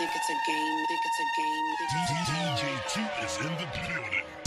think it's a game, think it's a game, think it's a game. DJ T is in the building.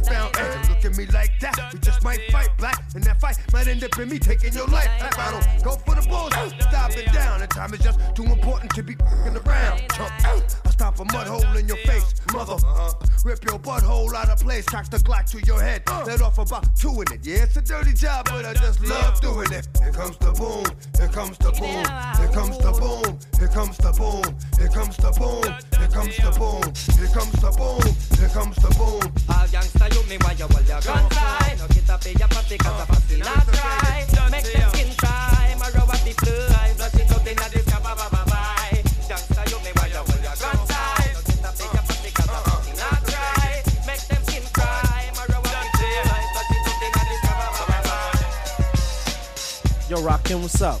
Blood like a. Look at me like that. We just might fight black. And that fight might end up in me taking your life. I don't go for the bulls. Stop it down. The time is just too important to be fucking around. Chump out. I stop a mud hole in your face, mother. Uh-huh. Rip your butthole out of place, cocks the Glock to your head. Uh. Let off about two in it. Yeah, it's a dirty job, but I just love doing it. Here comes the boom, here comes the boom, here comes the boom, here comes the boom, here comes the boom, here comes the boom, here comes the boom, here comes the boom. All gangsta you me why you hold your gun tight No get up in your party cause a pussy not try. Make them skin cry Marrow at the fly Flush it out inna the sky bye bye bye bye Gangsta you me why you hold your gun tight No get up in your party cause a pussy not try. Make them skin cry Marrow at the fly Flush it out inna the sky bye bye bye bye Yo, Rakim, what's up?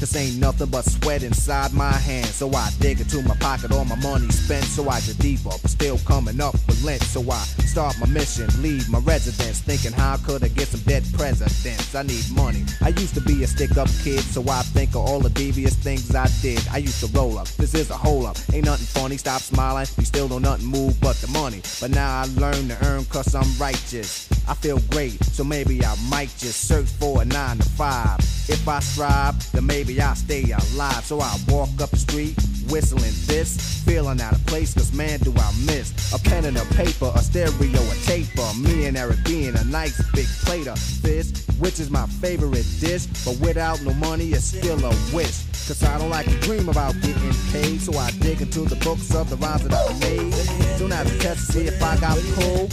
This ain't nothing but sweat inside my hands. So I dig into my pocket, all my money spent. So I get deeper, but still coming up with lint. So I start my mission, leave my residence. Thinking how could I get some dead presidents? I need money. I used to be a stick up kid, so I think of all the devious things I did. I used to roll up, this is a hole up. Ain't nothing funny, stop smiling. You still don't nothing move but the money. But now I learn to earn cause I'm righteous. I feel great, so maybe I might just search for a nine to five. If I strive, then maybe I'll stay alive. So I walk up the street, whistling this, feeling out of place, cause man, do I miss a pen and a paper, a stereo, a tape, taper. Me and Eric being a nice big plate of fish, which is my favorite dish. But without no money, it's still a wish. Cause I don't like to dream about getting paid, so I dig into the books of the rhymes that I made. Soon as a test to see if I got pulled,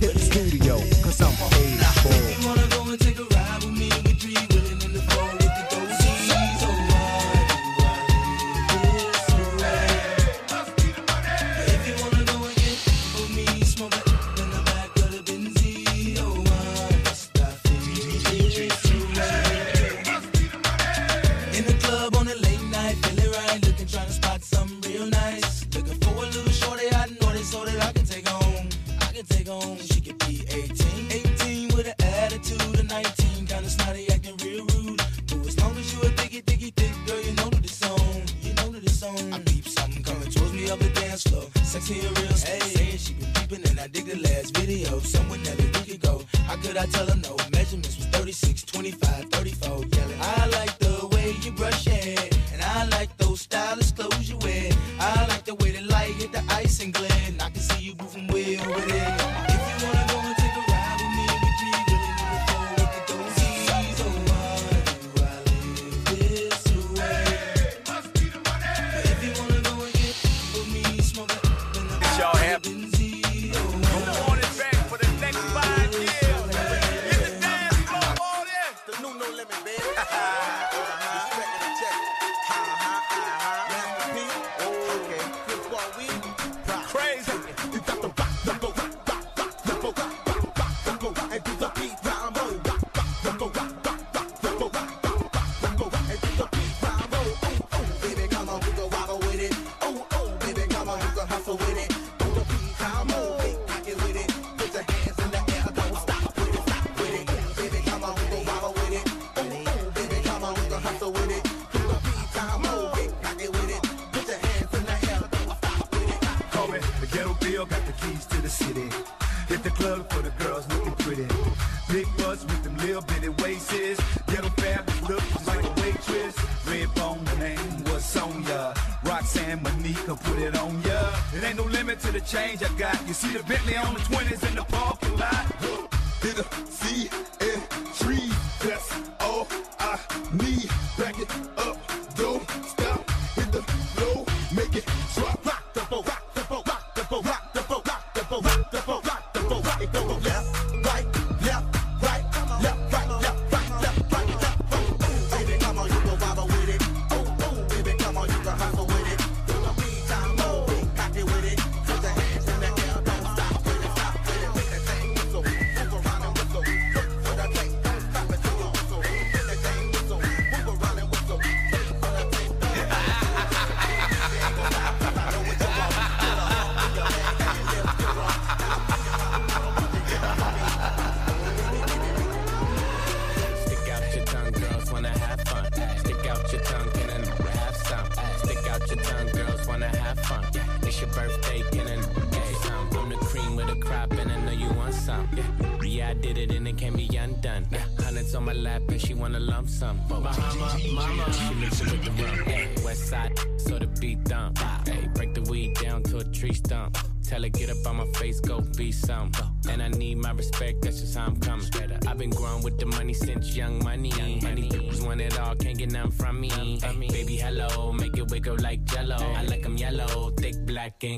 hit the studio, cause I'm paid full. Floor. Sexy and real slow. Saying she been peeping and I dig the last video. Someone that we could go. How could I tell her no? Measurements was 36, 25, 34. Yelling, I like the way you brush your hair. And I like those stylish clothes you wear. I like the way the light hit the ice and glare. And I can see you moving way over there.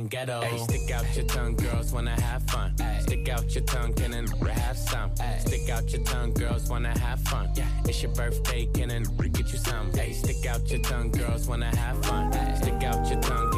ain't ghetto. Ay, stick out your tongue, girls wanna have fun. Stick out your tongue, can and have some. Stick out your tongue, girls wanna have fun. Yeah. It's your birthday, can and get you some. Hey, stick out your tongue, girls wanna have fun. Stick out your tongue.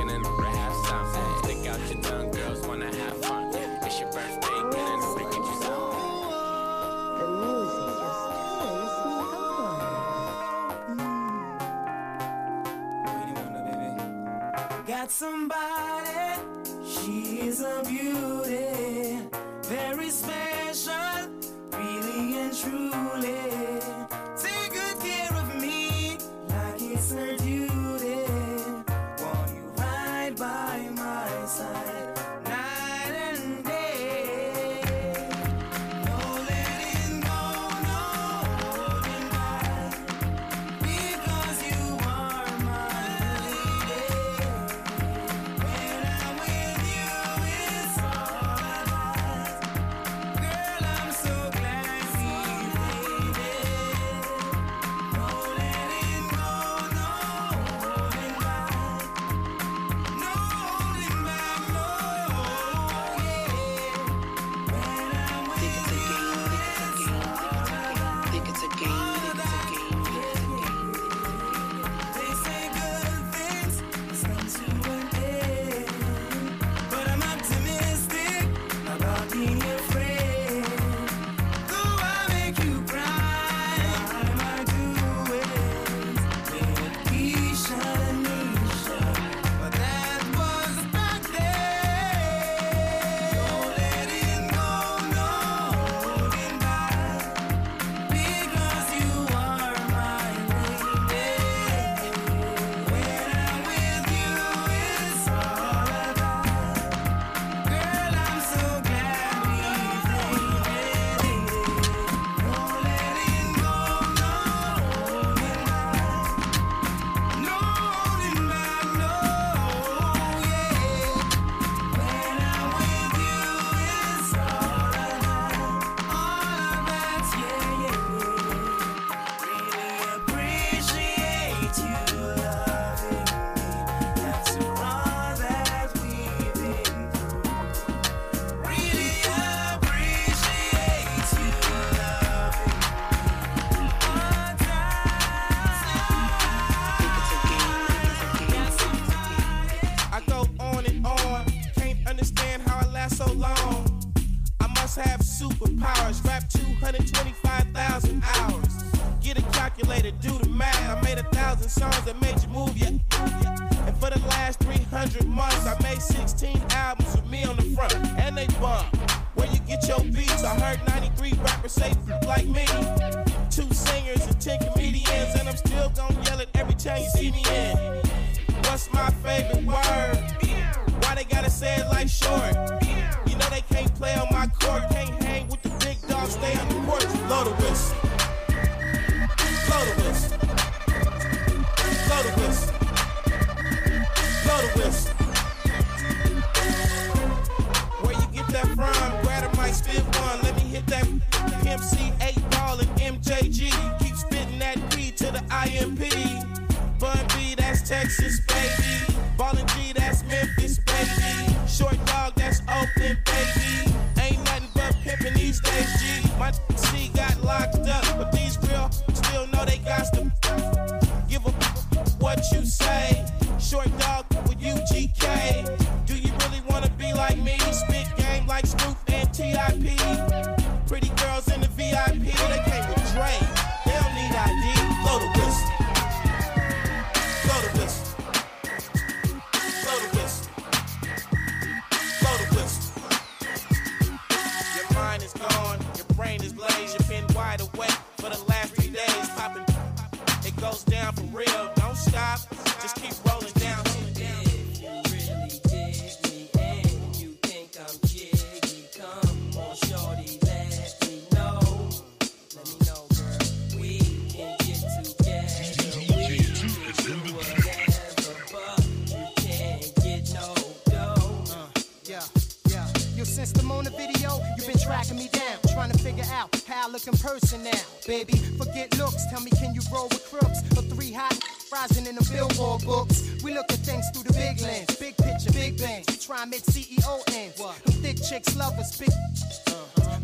Out how I look in person now. Baby, forget looks. Tell me, can you roll with crooks? Or three hot rising in the billboard books. We look at things through the big lens, big picture, big bang. We try and make CEO ends. Them thick chicks love us, big.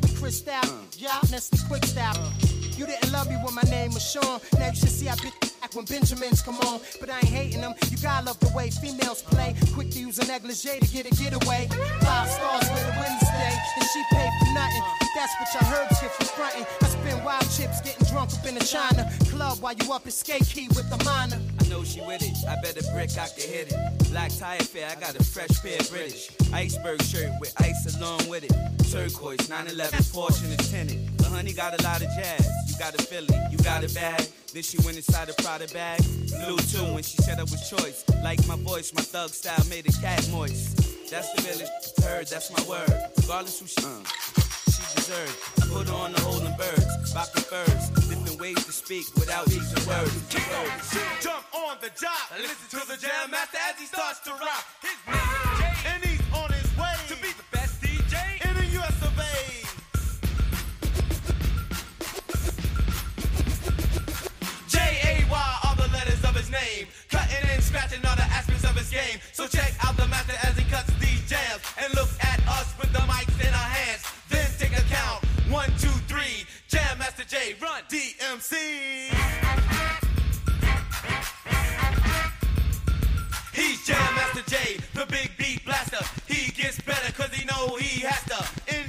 With Chris style, yeah, Nestle Quik style. Uh. You didn't love me when my name was Sean. Now you should see I been back when Benjamins come on. But I ain't hating them. You gotta love the way females play. Quick to use a negligee to get a getaway. Five stars with a Wednesday, and she paid for nothing. That's what your herbs get for frontin'. I spend wild chips getting drunk up in the China club while you up in skate key with the minor. I know she with it. I bet a brick I can hit it. Black tire fair, I got a fresh pair of British. Iceberg shirt with ice along with it. Turquoise, 911, Porsche is tinted. But honey got a lot of jazz. You got a Philly, you got a bag. Then she went inside a Prada bag. Flew too when she said I was choice. Like my voice, my thug style made a cat moist. That's the village, heard, that's my word. Regardless who she, uh, I put on the holding birds, rocking furs. Different ways to speak without using words. Jump on the job. Listen to the jam master as he starts to rock. His name is Jay, and he's on his way to be the best DJ in the US of A. J A Y are the letters of his name, cutting and scratching all the aspects of his game. So check out the master as he cuts these jams, and look at us with the mics One, two, three. Jam Master Jay, run DMC. He's Jam Master Jay, the big beat blaster. He gets better cause he know he has to. In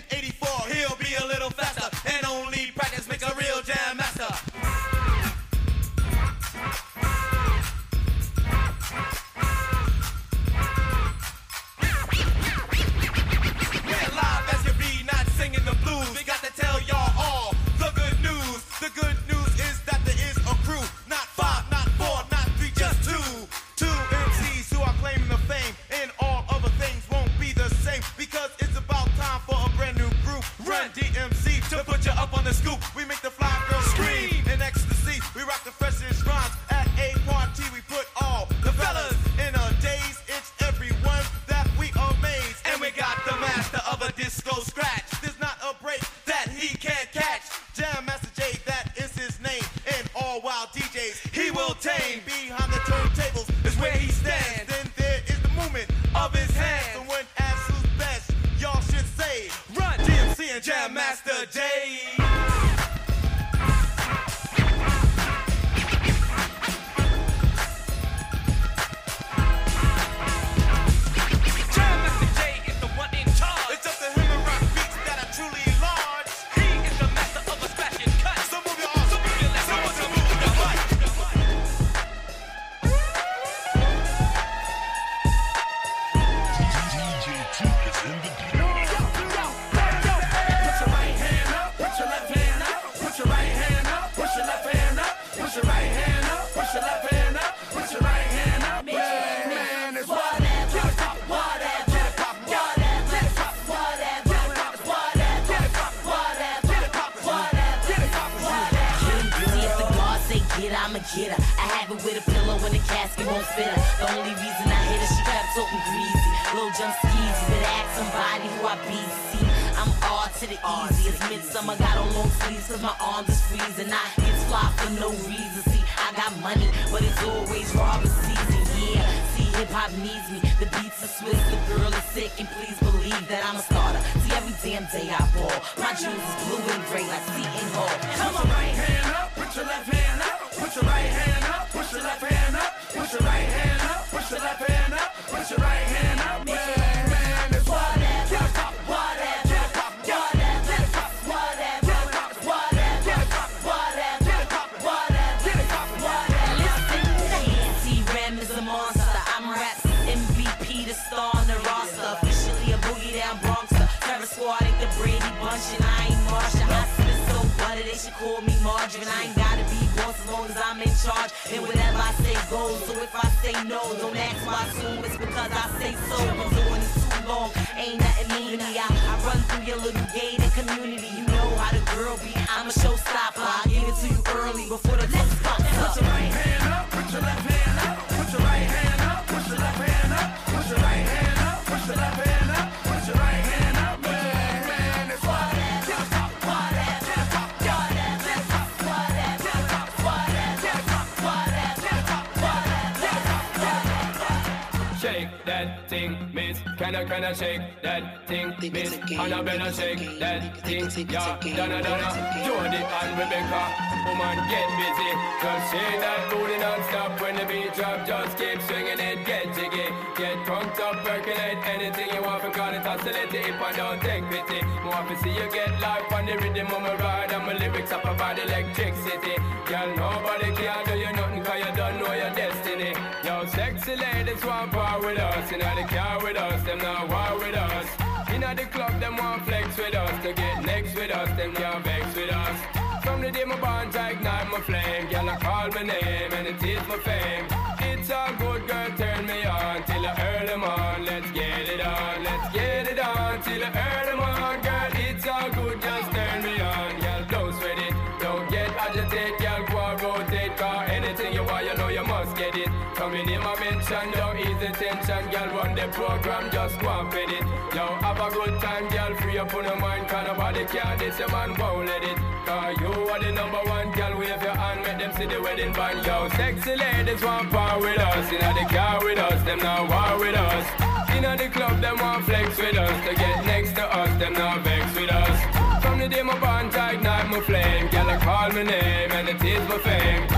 It's a game. Donna, Donna, Jody and Rebecca, woman get busy. Just say that booty non-stop when the beat drop. Just keep swinging it, get jiggy. Get drunk, up, percolate anything you want. Because it's oscillating if I don't take pity. More to see you get life on the rhythm of my ride. And my lyrics up about electricity. Girl, nobody can do you nothing cause you don't know your destiny. Yo, sexy ladies want part with us. You know they with us, them not war with us. Inna the club, them want flex with us to get. with us, them can't vex with us. From the day my bonds, I ignite my flame. Girl, I call my name and it is my fame. It's a good girl, turn me on till I earn them on. Let's get it on, let's get it on till I earn them on. Girl, it's all good, just attention, yo, ease the tension, girl, run the program, just go and fit it. Yo, have a good time, girl, free up on your mind, cause nobody care, this your man won't let it. Cause you are the number one, girl, wave your hand, make them see the wedding band, yo. Sexy ladies want power with us, you the car with us, them now war with us. You the club, them want flex with us, to get next to us, them now vex with us. From the day my band I ignite my flame, girl, I call my name, and it is my fame.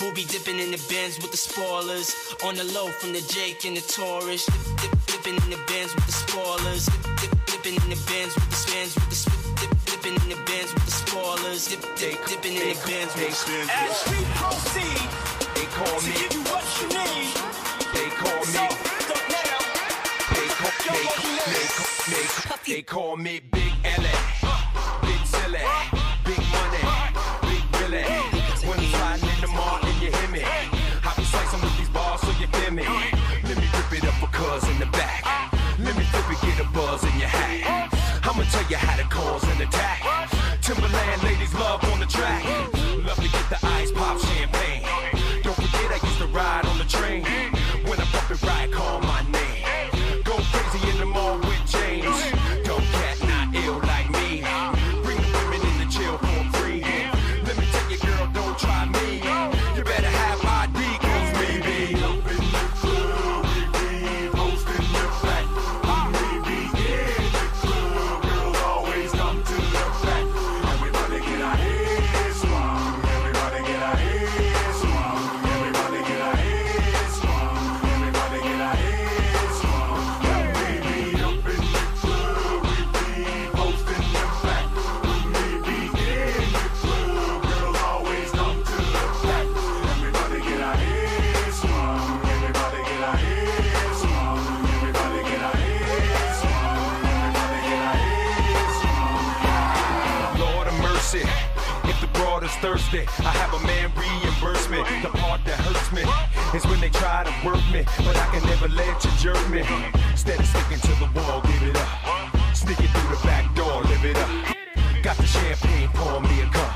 we'll be dipping in the Benz with the spoilers. On the low from the Jake and the Taurus. Dip, dip, dipping in the Benz with the spoilers. Dip, dip, dipping in the Benz with the spins with the dip, dipping in the Benz with the spoilers. Dip, dip, dipping in the Benz with the. As we proceed, they call to me. give you what you need. They call me. So, now. They call, they they call, they they call me big. The part that hurts me is when they try to work me, but I can never let you jerk me. Instead of sticking to the wall, give it up. Sneak it through the back door, live it up. Got the champagne, pour me a cup.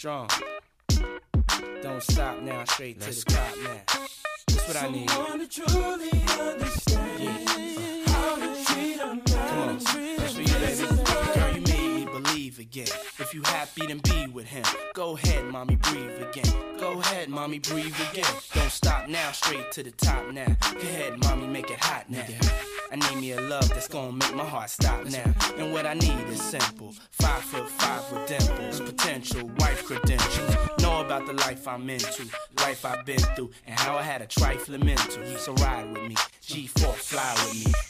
Strong. Don't stop now, straight to the top now. That's what I need. Mommy, breathe again. Don't stop now, straight to the top now. Go ahead, mommy, make it hot now. I need me a love that's gonna make my heart stop now. And what I need is simple. Five foot five with dimples, potential wife credentials. Know about the life I'm into, life I've been through, and how I had a trifling mental. So ride with me, G4 fly with me.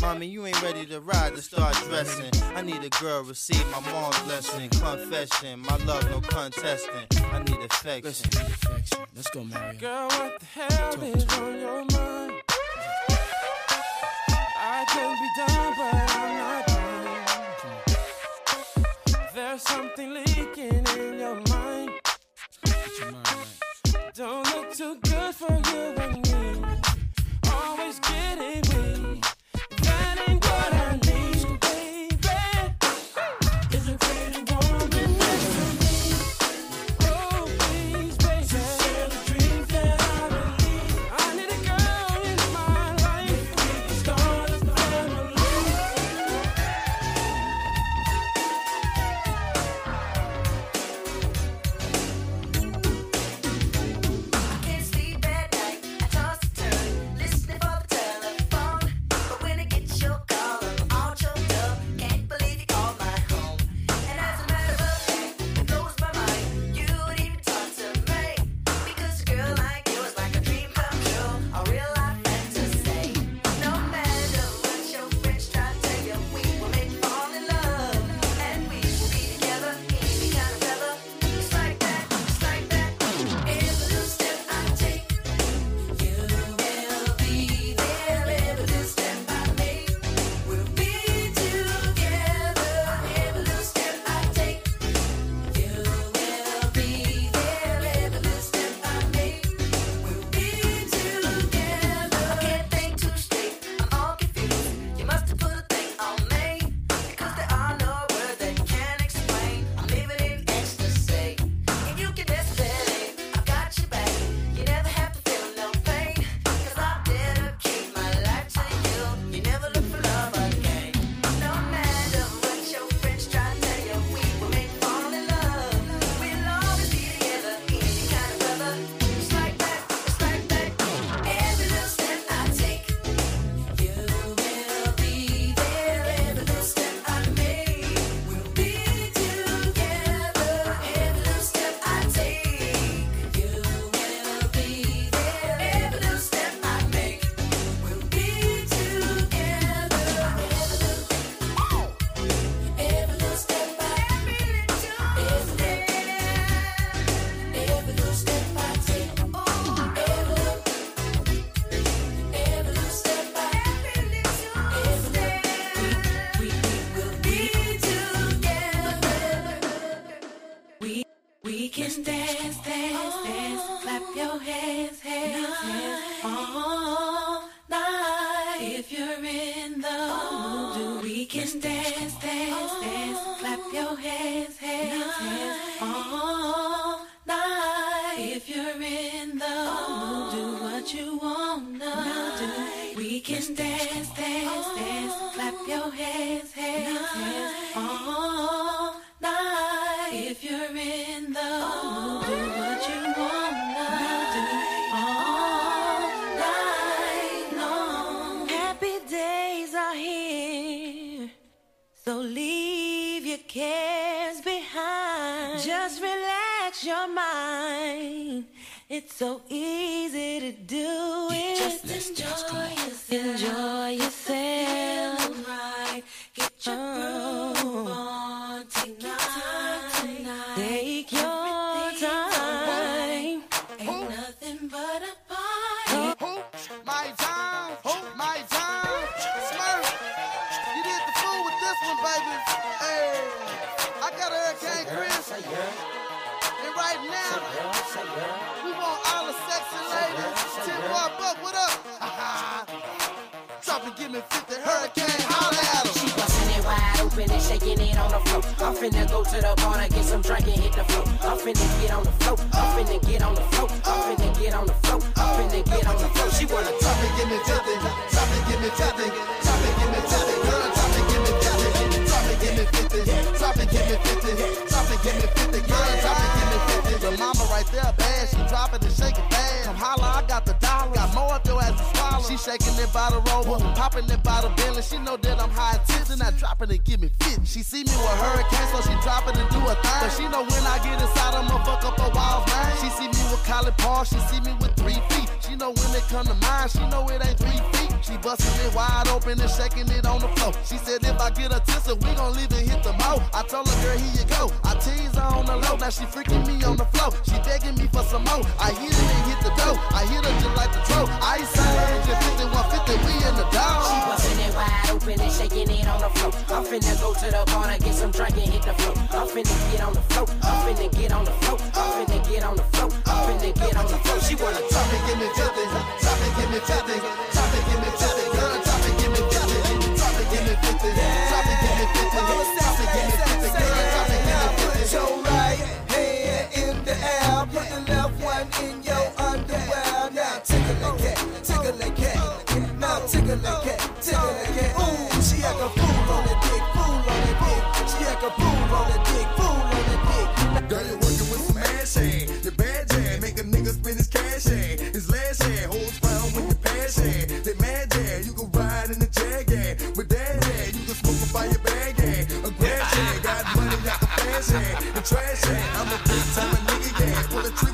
Mommy, you ain't ready to ride to start dressing. I need a girl receive my mom's blessing. Confession, my love no contesting. I need affection. Let's go, Mario. Girl, what the hell is on your mind? I could be done, but I'm not done. There's something leaking in your mind. Don't look too good for you and me. Always getting I'm high tips, then I drop it and give me fit. She see me with hurricanes, so she drop it and do a thing. But she know when I get inside, I'ma fuck up a wild man. She see me with Colin Paul, she see me with three feet. She know when it come to mine, she know it ain't three feet. She bustin' it wide open and shaking it on the floor. She said if I get a tissue, we gon' leave and hit the mo. I told her, girl, here you go. I tease her on the low, now she freaking me on the floor. She begging me for some more. I hit it and hit the dough. I hit her just like the troll. Ice age just 5150, we in the dog. She bustin' it wide open and shaking it on the floor. I'm finna go to the bar and get some drink and hit the floor. I'm finna get on the floor. I'm finna get on the floor. I'm finna get on the floor when they get on the floor, she wanna drop it, give me nothing, drop it, give me nothing. Put your right hand in the air, put the left one in your underwear. Now tickle a cat, tickle a cat, now tickle a cat. trash hat, the trash hat. I'm a big time nigga, yeah, pull a trigger.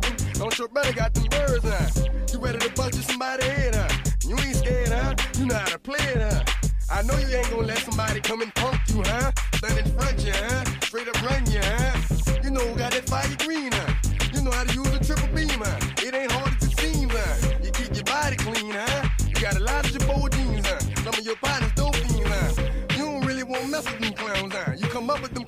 Front your belly got them birds, huh? You ready to bust you somebody head, huh? You ain't scared, huh? You know how to play it, huh? I know you ain't gonna let somebody come and punk you, huh? Stand in front you, huh? Straight up run you, huh? You know who got that fire green, huh? You know how to use a triple beam, huh? It ain't hard as it seems, huh? You keep your body clean, huh? You got a lot of your jeans, huh? Some of your partners dope fiends, huh? You don't really want to mess with them clowns, huh? You come up with them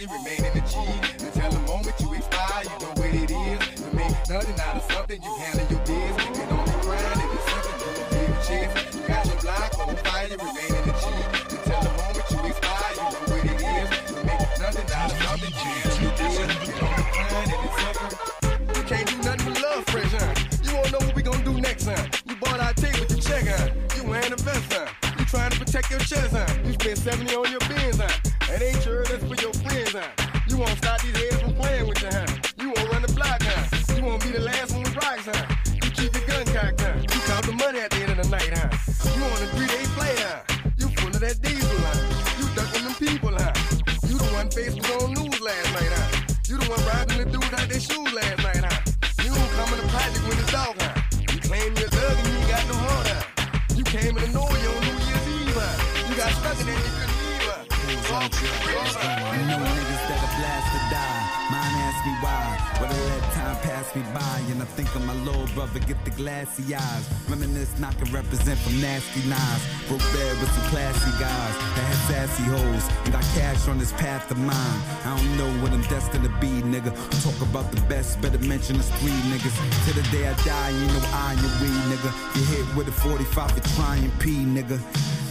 you remain in the G. Until the moment you expire, you know what it is. To make nothing out of something, you handle your biz. And on the grind, if it's something, you a big chaser. You got your block on fire, you remain in the G. Until the moment you expire, you know what it is. To make nothing out of something, you handle your biz. And on the grind, if it's something, you can't do nothing but love fresh, huh? You wanna know what we gonna do next, huh? You bought our tape with your check, huh? You wearing a vest, huh? You trying to protect your chest, huh? You spent 70 on your bins, huh? That ain't your You know niggas that are blast to die. Mine ask me why. Whether let time pass me by. And I think of my little brother, get the glassy eyes. Reminisce, not can represent from nasty knives. Broke bed with some classy guys that had sassy hoes. And got cash on this path of mine. I don't know what I'm destined to be, nigga. Talk about the best, better mention us three niggas. Till the day I die, you know I and weed, nigga. You hit with a 45 for trying P, nigga.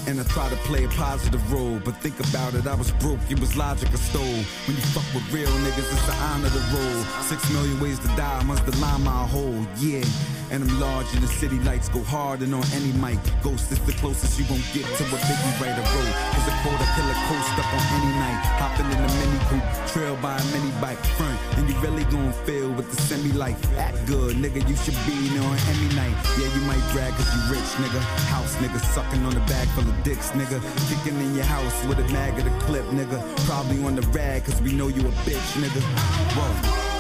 And I try to play a positive role, but think about it, I was broke, it was logic I stole. When you fuck with real niggas, it's the honor to roll. Six million ways to die, I must align my hole, yeah. And I'm large and the city lights, go hard and on any mic. Ghost is the closest you won't get to a Biggie write a road. Cause a quote, I kill a coast up on any night. Hopping in a mini coupe, trail by a mini bike front. And you really gon' feel with the semi life. Act good, nigga, you should be on any night. Yeah, you might brag cause you rich, nigga. House nigga, sucking on the bag full of dicks, nigga. Kicking in your house with a mag of the clip, nigga. Probably on the rag cause we know you a bitch, nigga. Whoa.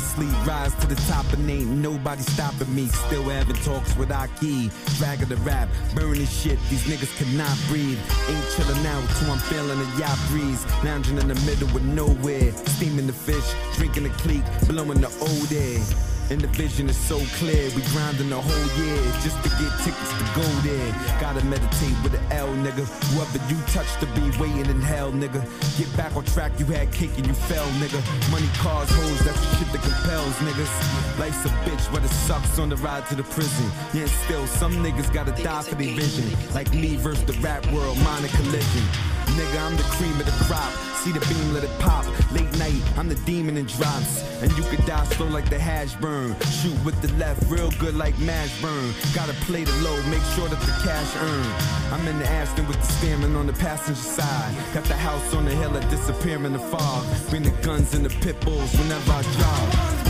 Sleep. Rise to the top, and ain't nobody stopping me. Still having talks with Aki. Drag of the rap, burning shit. These niggas cannot breathe. Ain't chillin' out till I'm feeling a yacht breeze. Lounging in the middle with nowhere. Steaming the fish, drinking the clique, blowing the old air. And the vision is so clear, we grinding the whole year just to get tickets to go there. Gotta meditate with the L, nigga. Whoever you touch to be waiting in hell, nigga. Get back on track, you had cake and you fell, nigga. Money, cars, hoes, that's the shit that compels, niggas. Life's a bitch, but it sucks on the ride to the prison. Yeah, still, some niggas gotta die for their vision. Like me versus the rap world, minor collision. Nigga, I'm the cream of the crop. See the beam, let it pop. Late night, I'm the demon in drops. And you could die slow like the hash burn. Shoot with the left, real good like mash burn. Gotta play the low, make sure that the cash earn. I'm in the Aston with the spearman on the passenger side. Got the house on the hill, I disappear in the fog. Bring the guns and the pit bulls whenever I jog.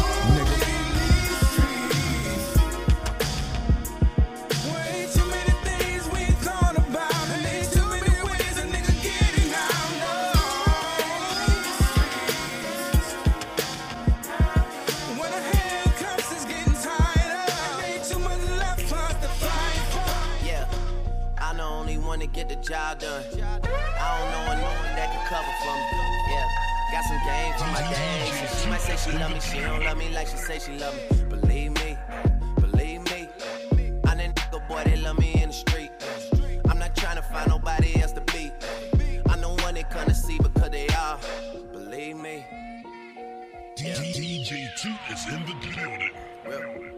Game for my days. She might say she love me, she don't love me like she say she love me. Believe me, believe me. I'm that nigga boy that love me in the street. I'm not trying to find nobody else to be. I'm the one they come to see because they are. Believe me. DJ Toot is in the building. Real,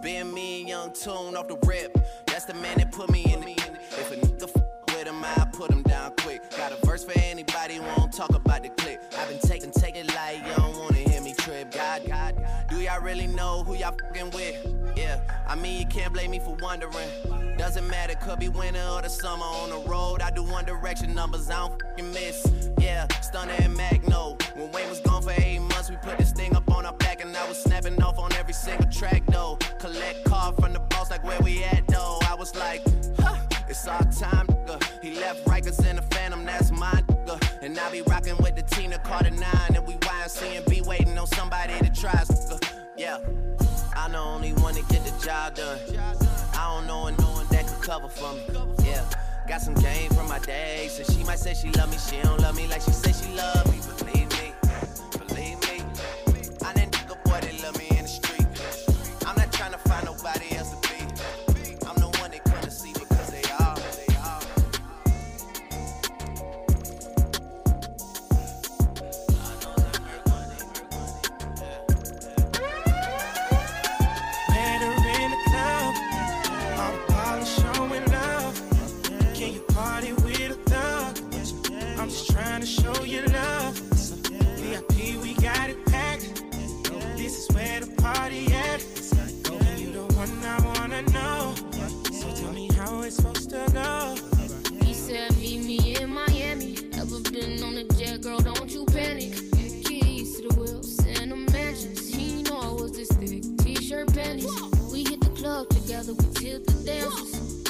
Being me and Young Tune off the rip. That's the man that put me in the. If a nigga f with him, I put him down quick. Got a verse for anybody who won't talk about the clip. I've been taking, it like you don't wanna hear me trip. God, God, do y'all really know who y'all fucking with? Yeah, I mean you can't blame me for wondering. Doesn't matter, could be winter or the summer on the road. I do one direction numbers, I don't fucking miss. Yeah, Stunner and Magno. When Wayne was gone for eight months, we put this thing up snapping off on every single track though. Collect card from the boss, like where we at though. I was like, huh, it's our time, nigga. He left Rikers in the Phantom, that's mine, nigga. And I be rocking with the Tina Carter 9, and we YNC and be waiting on somebody to try, nigga. Yeah, I'm the only one to get the job done. I don't know and no one that could cover for me. Yeah, got some game from my day, so she might say she love me, she don't love me like she say she love me. Believe me,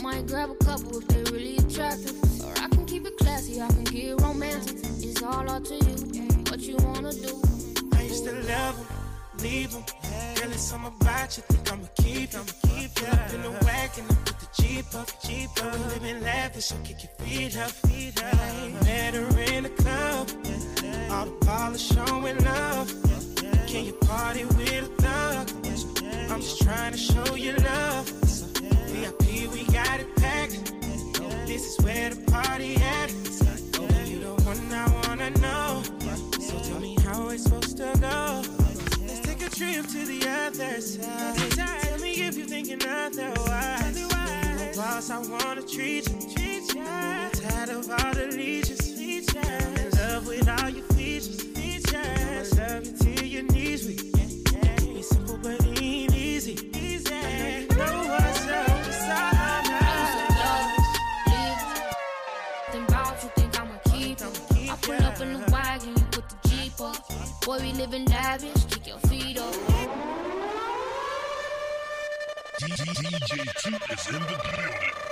Might grab a couple if they really attractive. Or I can keep it classy. I can get romantic. It's all up to you. What you wanna do? I used to love him, leave him. Girl, it's something about you. Think I'ma keep him. Keep up in the wagon and put the Jeep up. Jeep up. We living lavish, so kick your feet up. Feet up. Met her in the club. All the polish showing love. Can you party with a thug? I'm just trying to show you love. VIP, we got it packed. This is where the party at. You the one I wanna know. So tell me how it's supposed to go. Let's take a trip to the other side. Tell me if you're thinking otherwise. A boss, I wanna treat you. You. Tired of all the leeches. I'm in love with all your features. Features. I love you till your knees weak. It's simple but it ain't easy. Easy. I know you know what's up. Boy, we living lavish, kick your feet up. DJ Toot is in the building.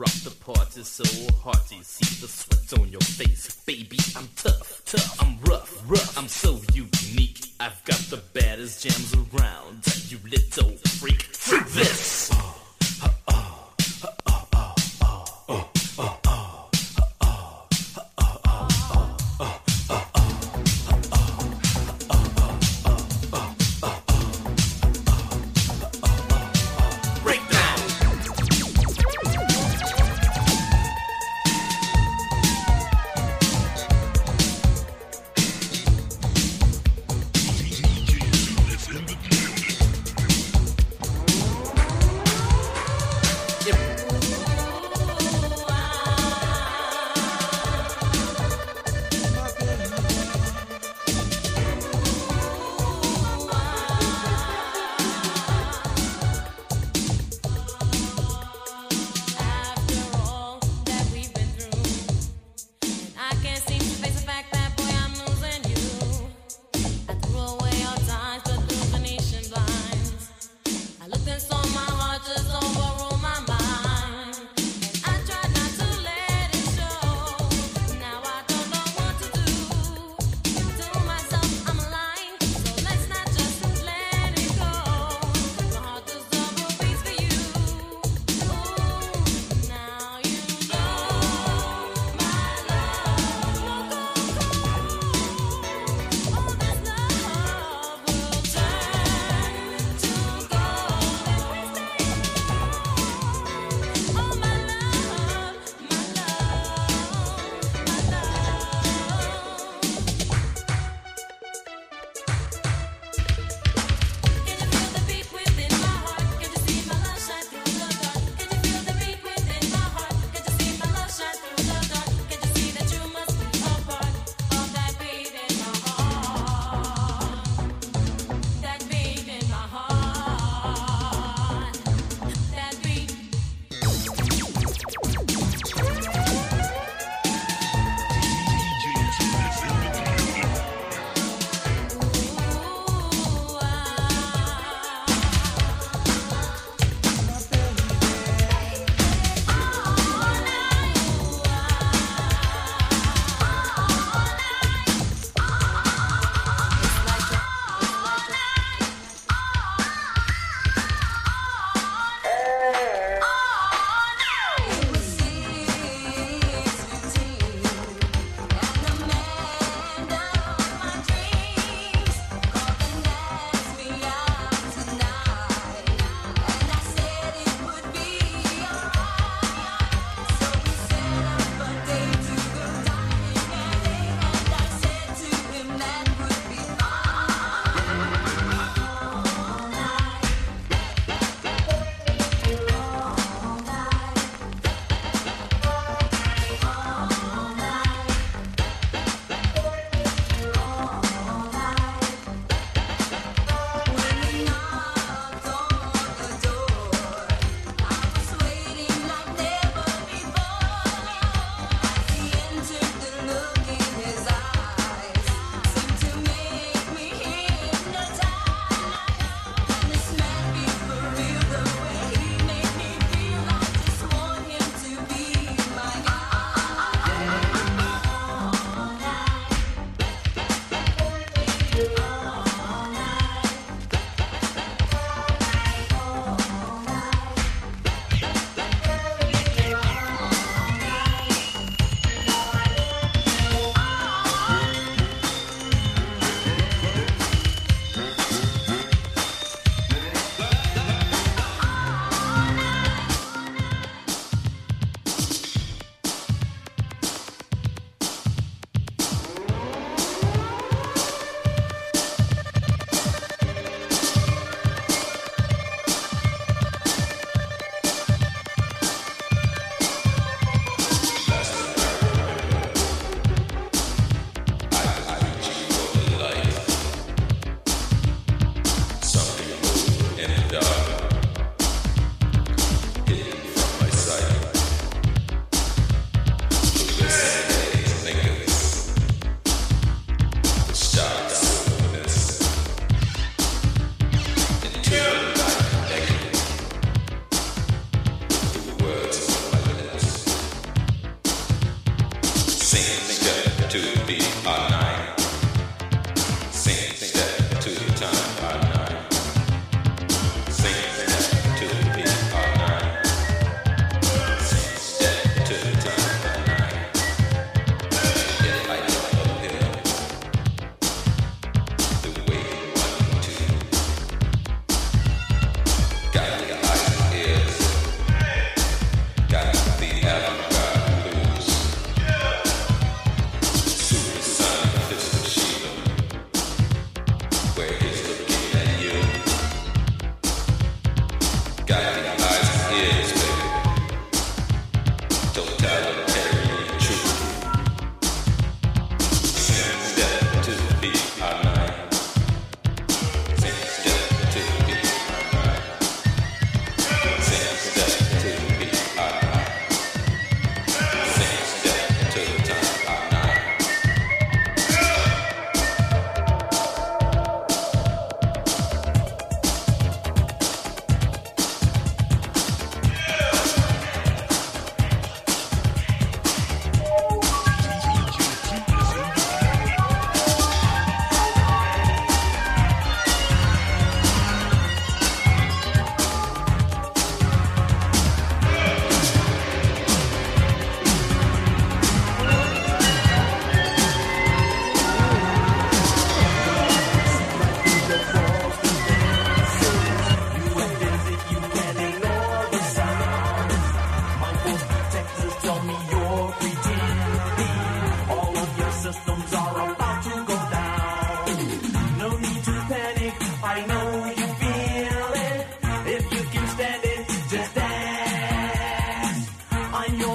Rock the party so hearty. See the sweat on your face, baby. I'm tough, tough. I'm rough, rough. I'm so unique. I've got the baddest jams around. You little freak. Freak this.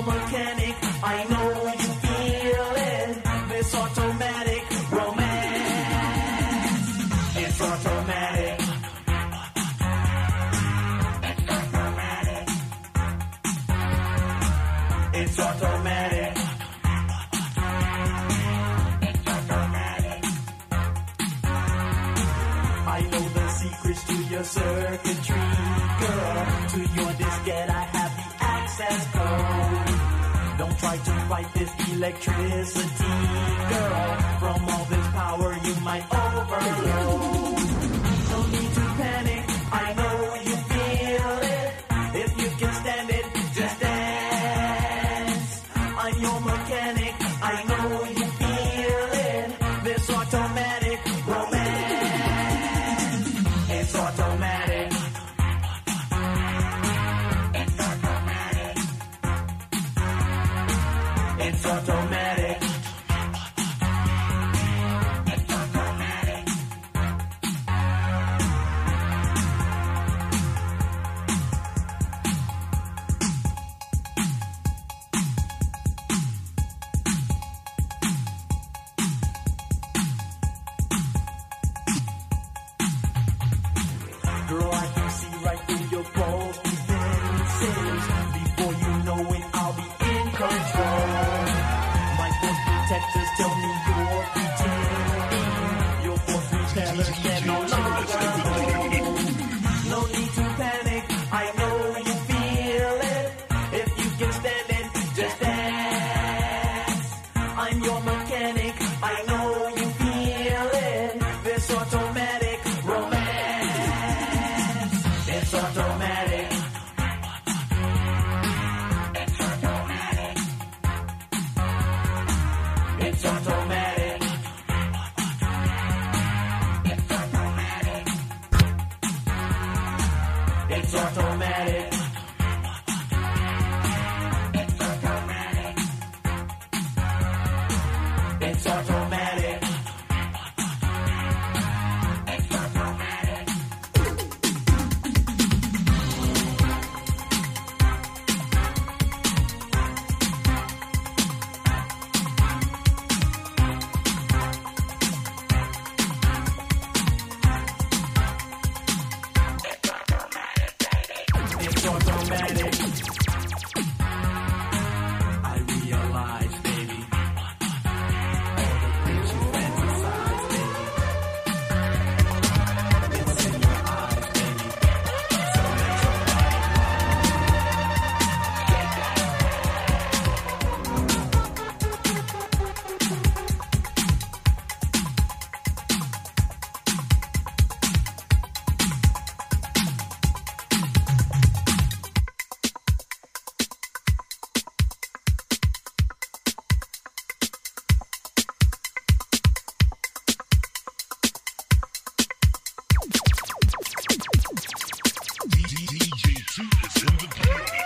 mechanic. I know you feel it. This automatic romance. It's automatic. It's automatic. It's automatic. I know the secrets to your circuitry, girl, to your electricity, girl. From all this power, you might overload. Thank you.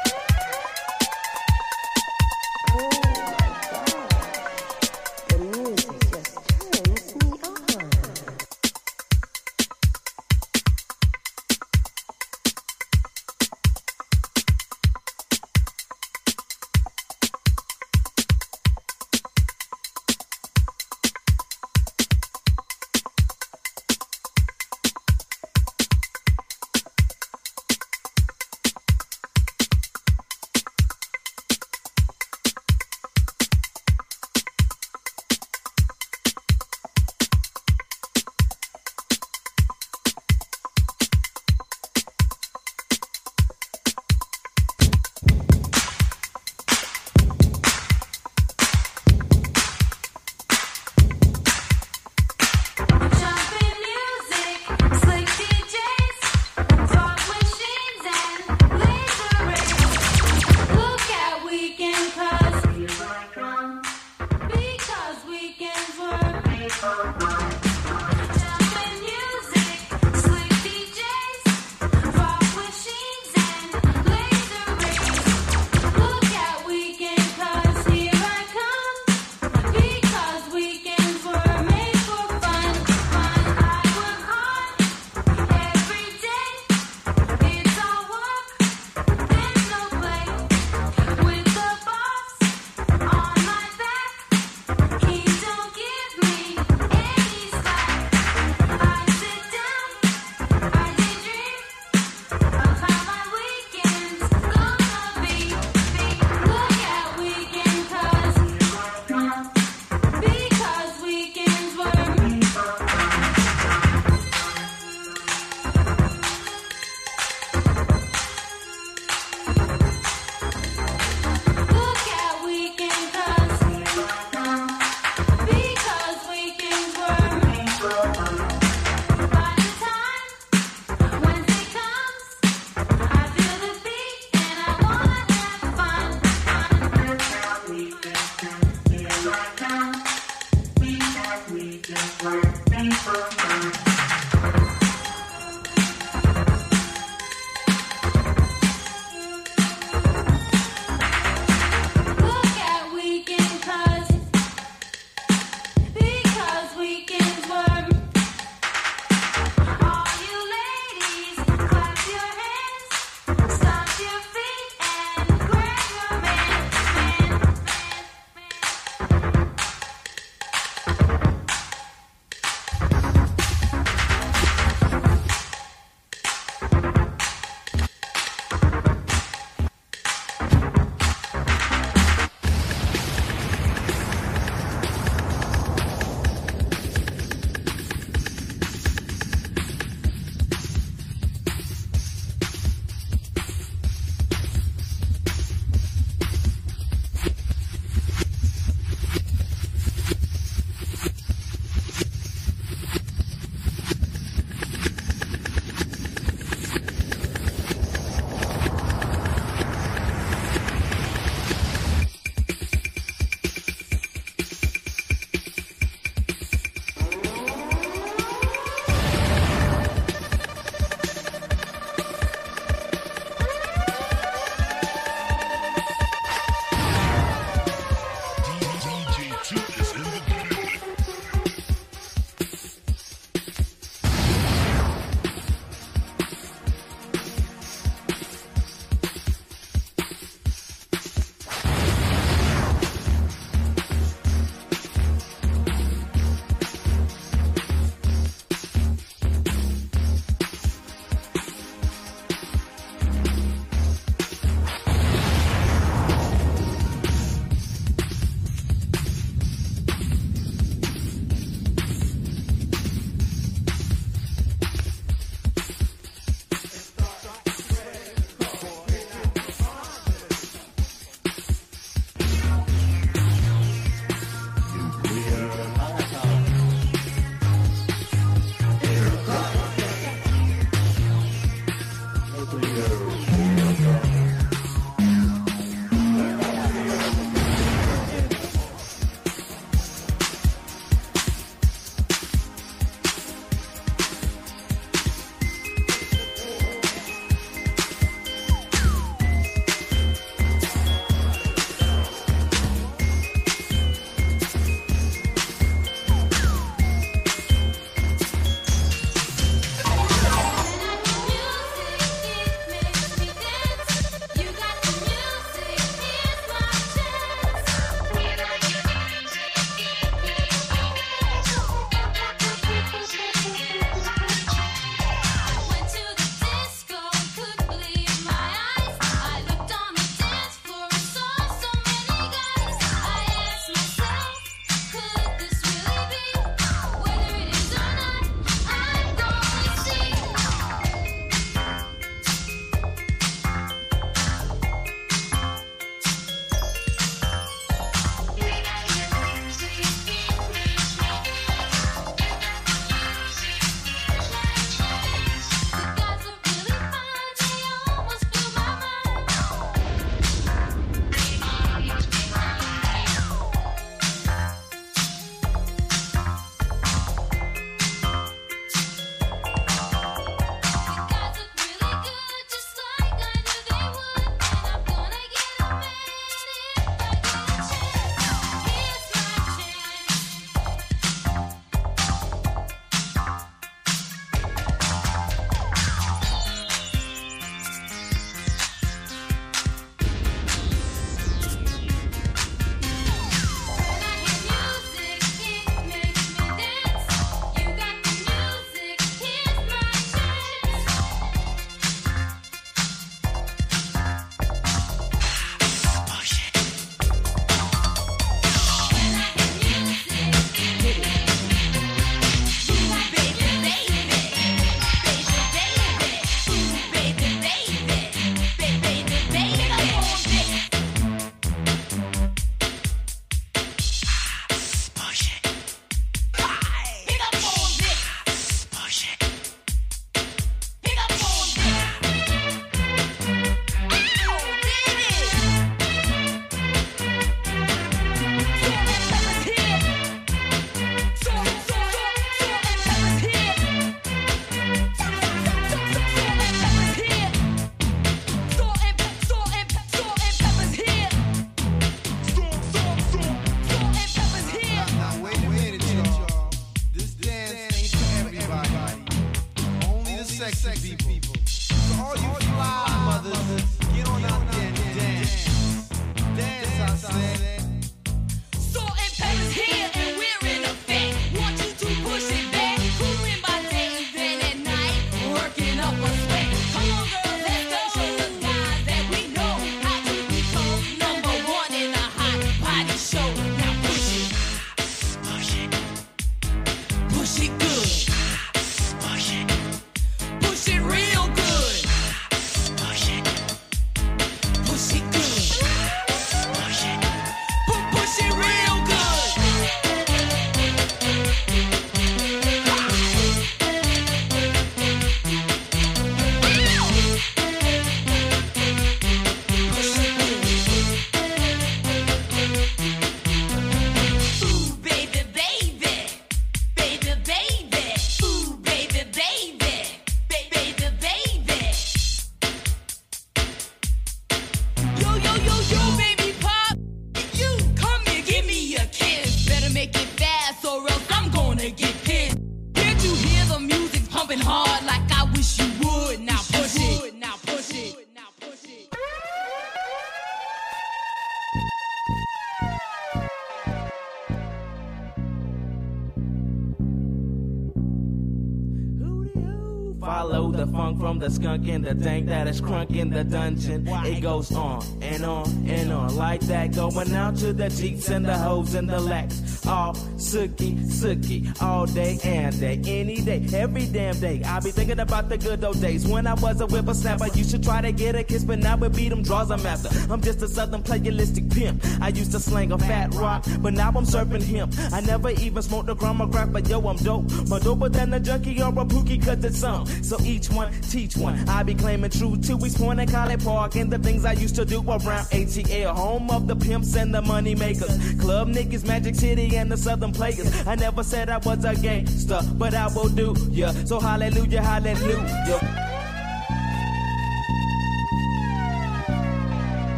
From the skunk in the dank that is crunk in the dungeon. It goes on and on and on like that. Going out to the jeeps and the hoes and the lacks. All sooky, sooky, all day and day, any day, every damn day. I be thinking about the good old days when I was a whippersnapper. You should try to get a kiss, but now it beat them draws I'm after. I'm just a southern playalistic pimp. I used to slang a fat rock, but now I'm serving him. I never even smoked a gram of crack, but yo, I'm dope. More doper than a junkie or a pookie, cause it's some. So each one, teach one. I be claiming true to East Point and College Park and the things I used to do around ATL, home of the pimps and the money makers. Club niggas, Magic City, and the Southern players. I never said I was a gangster, but I will do, yeah. So hallelujah, hallelujah.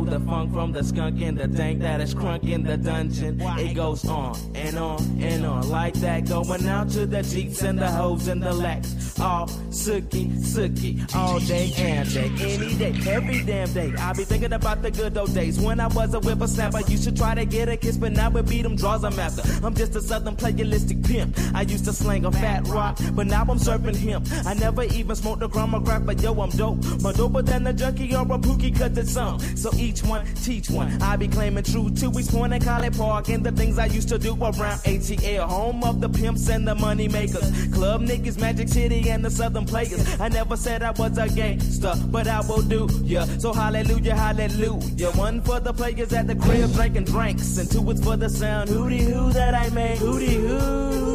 Follow the funk from the skunk and the dank that is crunk in the dungeon. It goes on and on and on like that. Going out to the jeeps and the hoes and the lacks. Sooky, sooky, all day and day, any day, every damn day. I be thinking about the good old days when I was a whippersnapper. You should try to get a kiss, but now it beat them draws I'm after. I'm just a southern playalistic pimp. I used to slang a fat rock, but now I'm serving him. I never even smoked a gram of crack, but yo, I'm dope. More doper than a junkie or a pookie, cause it's some. So each one, teach one. I be claiming true to East Point and College Park and the things I used to do around ATL, home of the pimps and the money makers. Club niggas, Magic City, and the Southern players. I never said I was a gangster, but I will do, yeah. So hallelujah, hallelujah. One for the players at the crib drinking drinks, and two is for the sound hootie hoo that I made. Hootie hoo.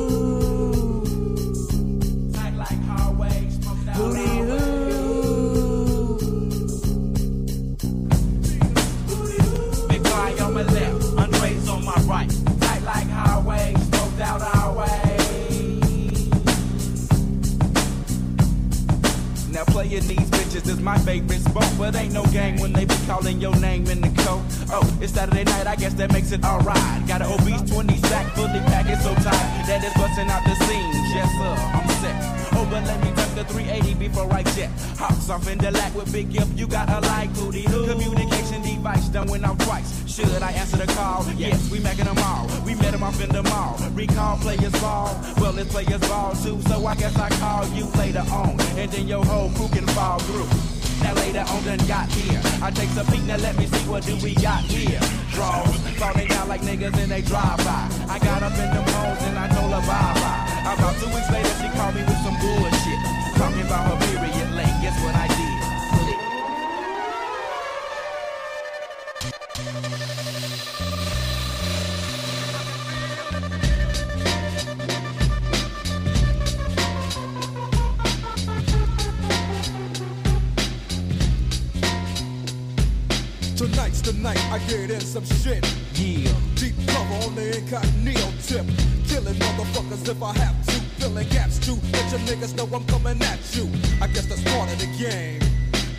My favorite sport, but ain't no gang when they be calling your name in the coat. Oh, it's Saturday night, I guess that makes it alright. Got an obese 20 sack fully packed, it's so tight that it's busting out the seams. Yes sir, I'm set. Oh, but let me touch the 380 before I jet. Hops off in the lack with Big Gipp, you got a like booty hoo. Communication device done went out twice. Should I answer the call? Yes, we making them all. We met them off in the mall. Recall players ball. Well, it's players ball too, so I guess I call you later on. And then your whole crew can fall through. Now later on done got here. I take a peek, now let me see what do we got here. Draws, falling down like niggas in they drive by. I got up in them homes and I told her bye bye. About two weeks later, she called me with some bullshit. Talking about her period late. Guess what I some shit. Yeah. Deep cover on the incognito tip. Killing motherfuckers if I have to. Filling gaps too. Let your niggas know I'm coming at you. I guess that's part of the game.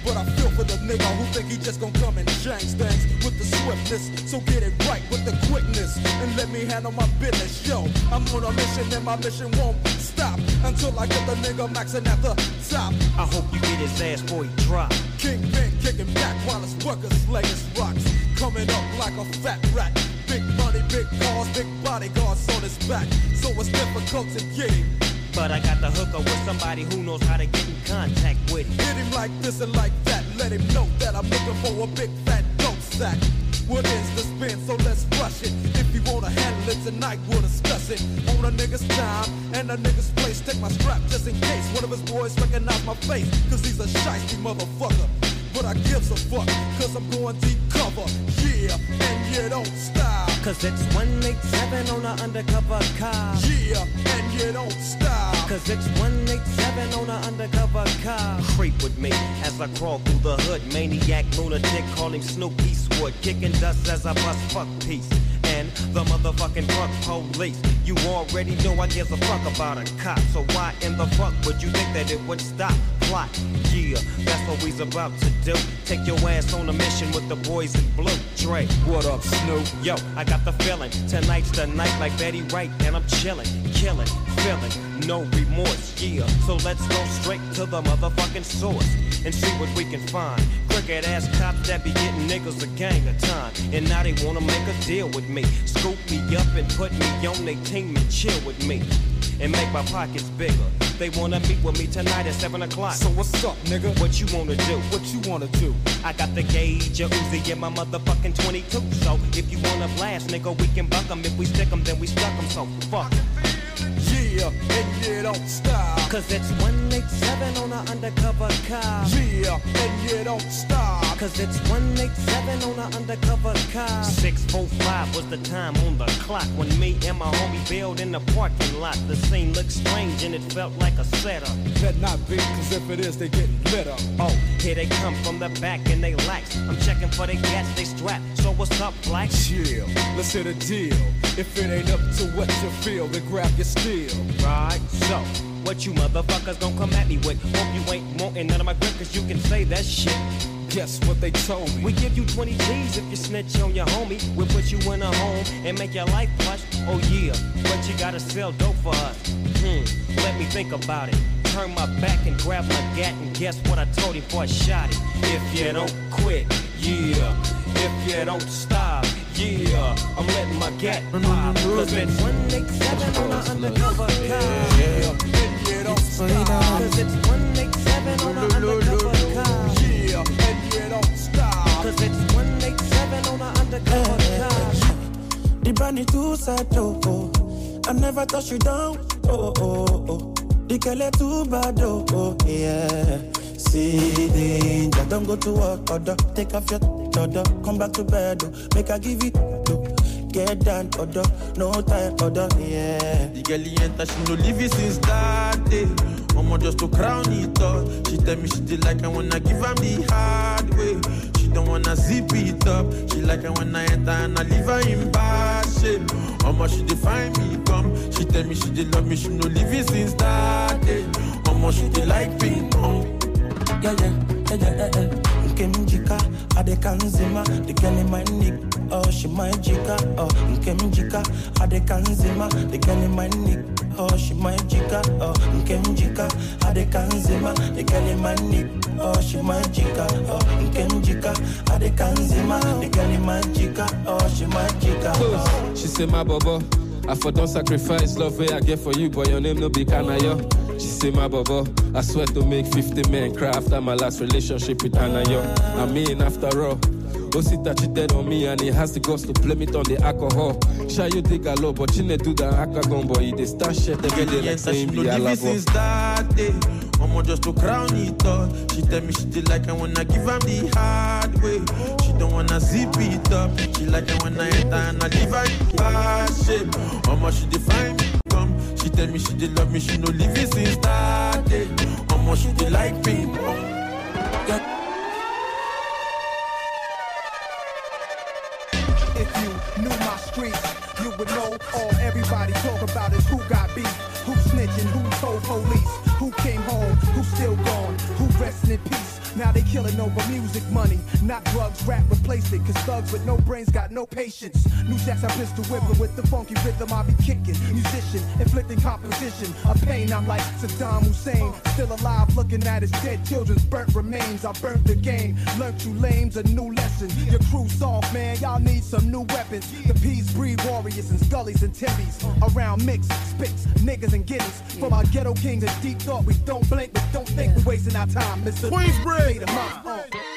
But I feel for the nigga who think he just gon' come and change things with the swiftness. So get it right with the quickness and let me handle my business. Yo, I'm on a mission and my mission won't stop until I get the nigga maxing at the top. I hope you get his ass before he drop. Kingpin kicking back while his workers slaying rocks. Coming up like a fat rat. Big money, big cars, big bodyguards on his back. So it's difficult to get him. But I got the hooker with somebody who knows how to get in contact with him. Hit him like this and like that. Let him know that I'm looking for a big fat dope sack. What is the spin? So let's rush it. If you wanna handle it tonight, we'll discuss it. On a nigga's time and a nigga's place. Take my strap just in case one of his boys recognize my face. Cause he's a shiesty motherfucker. But I gives a fuck, cause I'm going deep cover. Yeah, and you don't stop. Cause it's 187 on an undercover car. Yeah, and you don't stop. Cause it's 187 on an undercover car. Creep with me as I crawl through the hood. Maniac, lunatic, calling Snoop Eastwood. Kicking dust as I bust fuck peace. And the motherfucking fuck police. You already know I give a fuck about a cop. So why in the fuck would you think that it would stop? Plot, yeah, that's what we's about to do. Take your ass on a mission with the boys in blue. Dre, what up, Snoop? Yo, I got the feeling. Tonight's the night like Betty Wright, and I'm chilling, killing, feeling, no remorse, yeah. So let's go straight to the motherfucking source and see what we can find. Crooked ass cops that be getting niggas a gang of time. And now they wanna make a deal with me. Scoop me up and put me on their team and chill with me. And make my pockets bigger. They wanna meet with me tonight at 7 o'clock. So what's up, nigga? What you wanna do? What you wanna do? I got the gauge, a Uzi, and my motherfucking 22. So if you wanna blast, nigga, we can buck 'em. If we stick 'em, then we stuck 'em. So fuck. Yeah, and yeah, don't stop. Cause it's 187 on an undercover car. Yeah, and you don't stop. Cause it's 187 on an undercover car. 645 was the time on the clock when me and my homie bailed in the parking lot. The scene looked strange and it felt like a setup. Better not be, cause if it is, they getting lit up. Oh, here they come from the back and they lax. I'm checking for the gas, they strap. So what's up, black? Chill, let's hit a deal. If it ain't up to what you feel, then grab your steel. Right, so what you motherfuckers don't come at me with? Hope you ain't wanting none of my grip, cause you can say that shit. Guess what they told me? We give you 20 G's if you snitch on your homie. We'll put you in a home and make your life plush. Oh yeah, but you gotta sell dope for us. Hmm, let me think about it. Turn my back and grab my gat and guess what I told him before I shot it. If you don't quit, yeah. If you don't stop, yeah. I'm letting my gat pop. Cause it's 187 on an undercover car. Yeah, yeah, don't stop. Cause it's 187 on an undercover car. Yeah, and yeah, don't stop. Cause it's 187 on an undercover car. The brand is too sad, oh, oh. I never touch you down, oh, oh, oh. The girl too bad, oh, oh, yeah. See danger, don't go to work, order. Take off your order, come back to bed, oh. Make her give it, oh. Get down, order, no time, order, yeah. The girl he enter, she no leave it since that day. Mama just to crown it up. She tell me she did like I wanna give her the hard way. She don't wanna zip it up. She like I when I enter and I leave her in bad shape. Mama she define me come. She tell me she did love me, she no leave it since that day. Mama she did like ping pong. Oh. Yeah, yeah, yeah, yeah, yeah, yeah. Nkemjika, adekanzima, the girl in my nick, oh she my jika, oh. Nkemjika, adekanzima, the girl in my nick, oh she my jika, oh. Nkemjika, adekanzima, the girl in my nick, oh she my jika, oh. Nkemjika, adekanzima, the girl in my jika, oh she my jika, oh. She say my bobo, I for don't sacrifice love way I get for you, but your name no be Kanayo. She say my bobo, I swear to make 50 men cry after my last relationship with Anayo. I mean after all. Osita cheated on me and he has the guts to blame it on the alcohol. Shy you dig a lot, but you need do the akagon boy. They start shit every day like she saying be it alabo. since that day. Mama just to crown it up. She tell me she did like I wanna give her the hard way. She don't wanna zip it up. She like I wanna enter and I leave her in bad shape. Mama she define me. She tell me she did love me, she no leave it since that day. Mama she did like pong. If you knew my streets, you would know all everybody talk about is who got beef, who snitching, who told police, who came home, who still gone, who resting in peace. Now they killing over music money, not drugs, rap replaced it. Cause thugs with no brains got no patience. New jacks I pistol whipping with the funky rhythm I be kicking. Musician, inflicting composition of pain. I'm like Saddam Hussein, still alive looking at his dead children's burnt remains. I burnt the game, learned you lames a new lesson. Your crew soft, man, y'all need some new weapons. The peas breed warriors and scullies and timbies. Around mix, spits, niggas and guineas. From our ghetto kings and deep thought, we don't blink, but don't think we're wasting our time, Mr. Queensbridge. Made 'em up,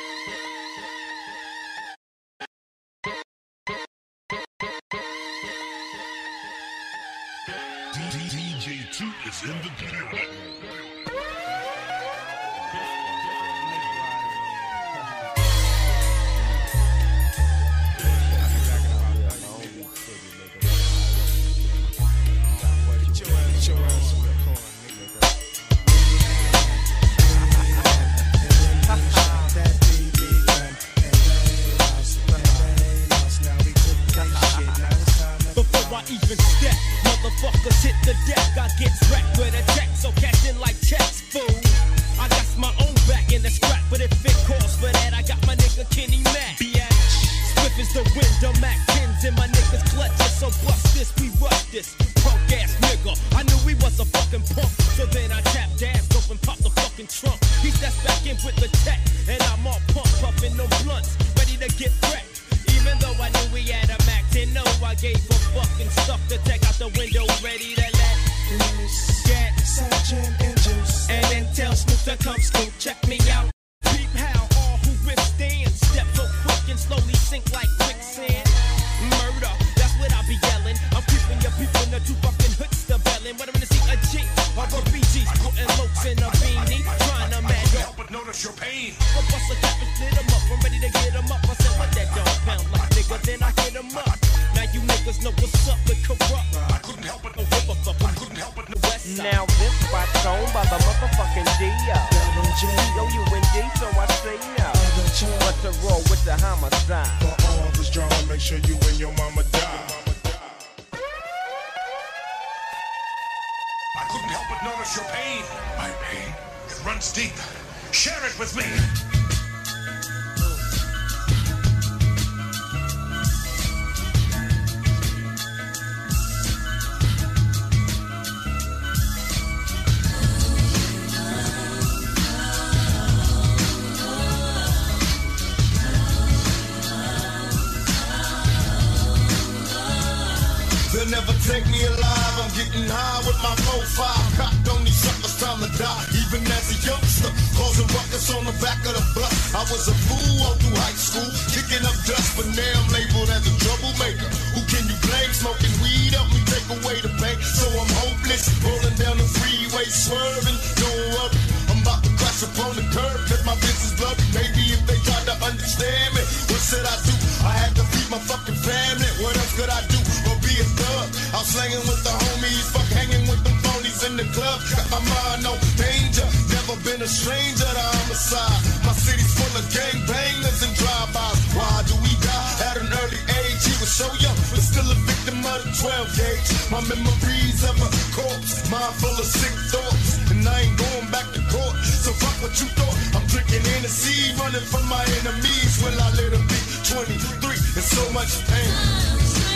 danger. Never been a stranger to homicide. My city's full of gang bangers and drive-bys. Why do we die at an early age? He was so young, but still a victim of the 12 gauge. My memories of a corpse, mind full of sick thoughts, and I ain't going back to court. So fuck what you thought. I'm drinking in the sea, running from my enemies. Will I let it be 23 and so much pain?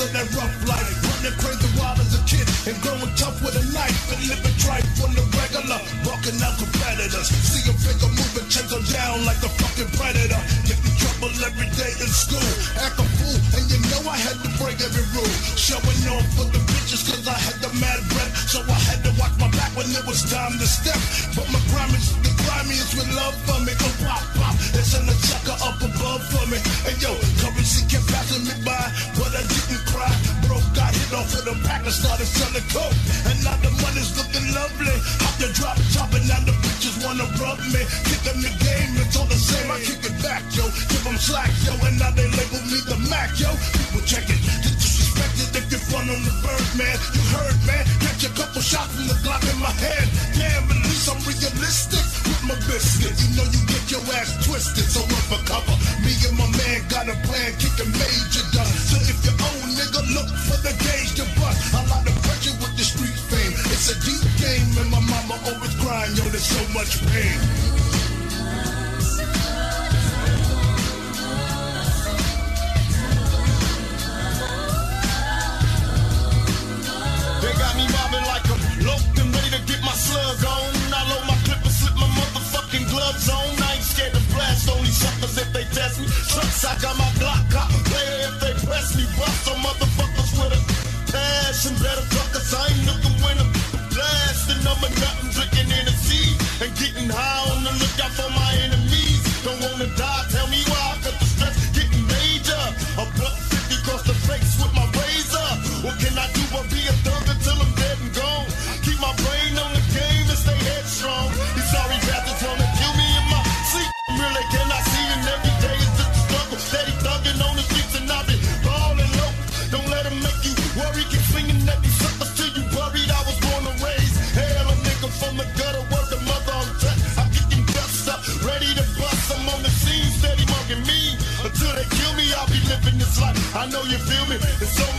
Of that rough life. Running crazy wild as a kid and growing tough with a knife. And living tripe on the regular. Walking out competitors. See a figure moving, chase down like the fucking predator. Get in trouble every day in school. Act a fool. And you know I had to break every rule. Showing off for the bitches cause I had the mad breath. So I had to watch my back when it was time to step. But my crime is grimiest with love for me. Go pop, pop. It's in the chucker up above for me. And yo, currency kept passing me by. But I didn't cry. Bro got hit off with a pack and started selling coke. And now the money's looking lovely. Hop the drop top and now the bitches wanna rub me. Kick them the game, it's all the same. I kick it back, yo. Give them slack, yo. And now they label me the Mac, yo. People check it. Get disrespected if you front on the bird, man. You heard, man. Catch a couple shots from the Glock in my hand. Damn, at least I'm realistic my biscuit. You know you get your ass twisted, so run for cover. Me and my man got a plan, kicking major done. So if you own nigga, look for the gauge to bust. A lot of pressure with the street fame. It's a deep game, and my mama always crying, yo, there's so much pain. They got me mobbing like I'm loped and ready to get my slug on. On. I ain't scared to blast only suckers if they test me. Trucks, I got my Glock cop later if they press me. Bust some motherfuckers with a passion. Better truckers, I ain't looking when I'm blasting. I'm a nothing drinking in the sea and getting high on the lookout for my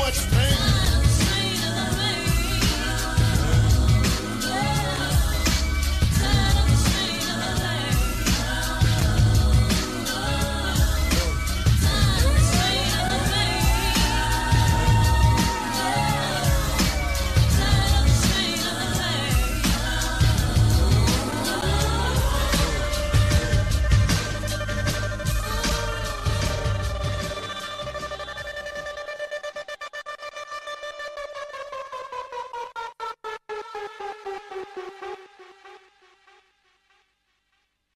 much.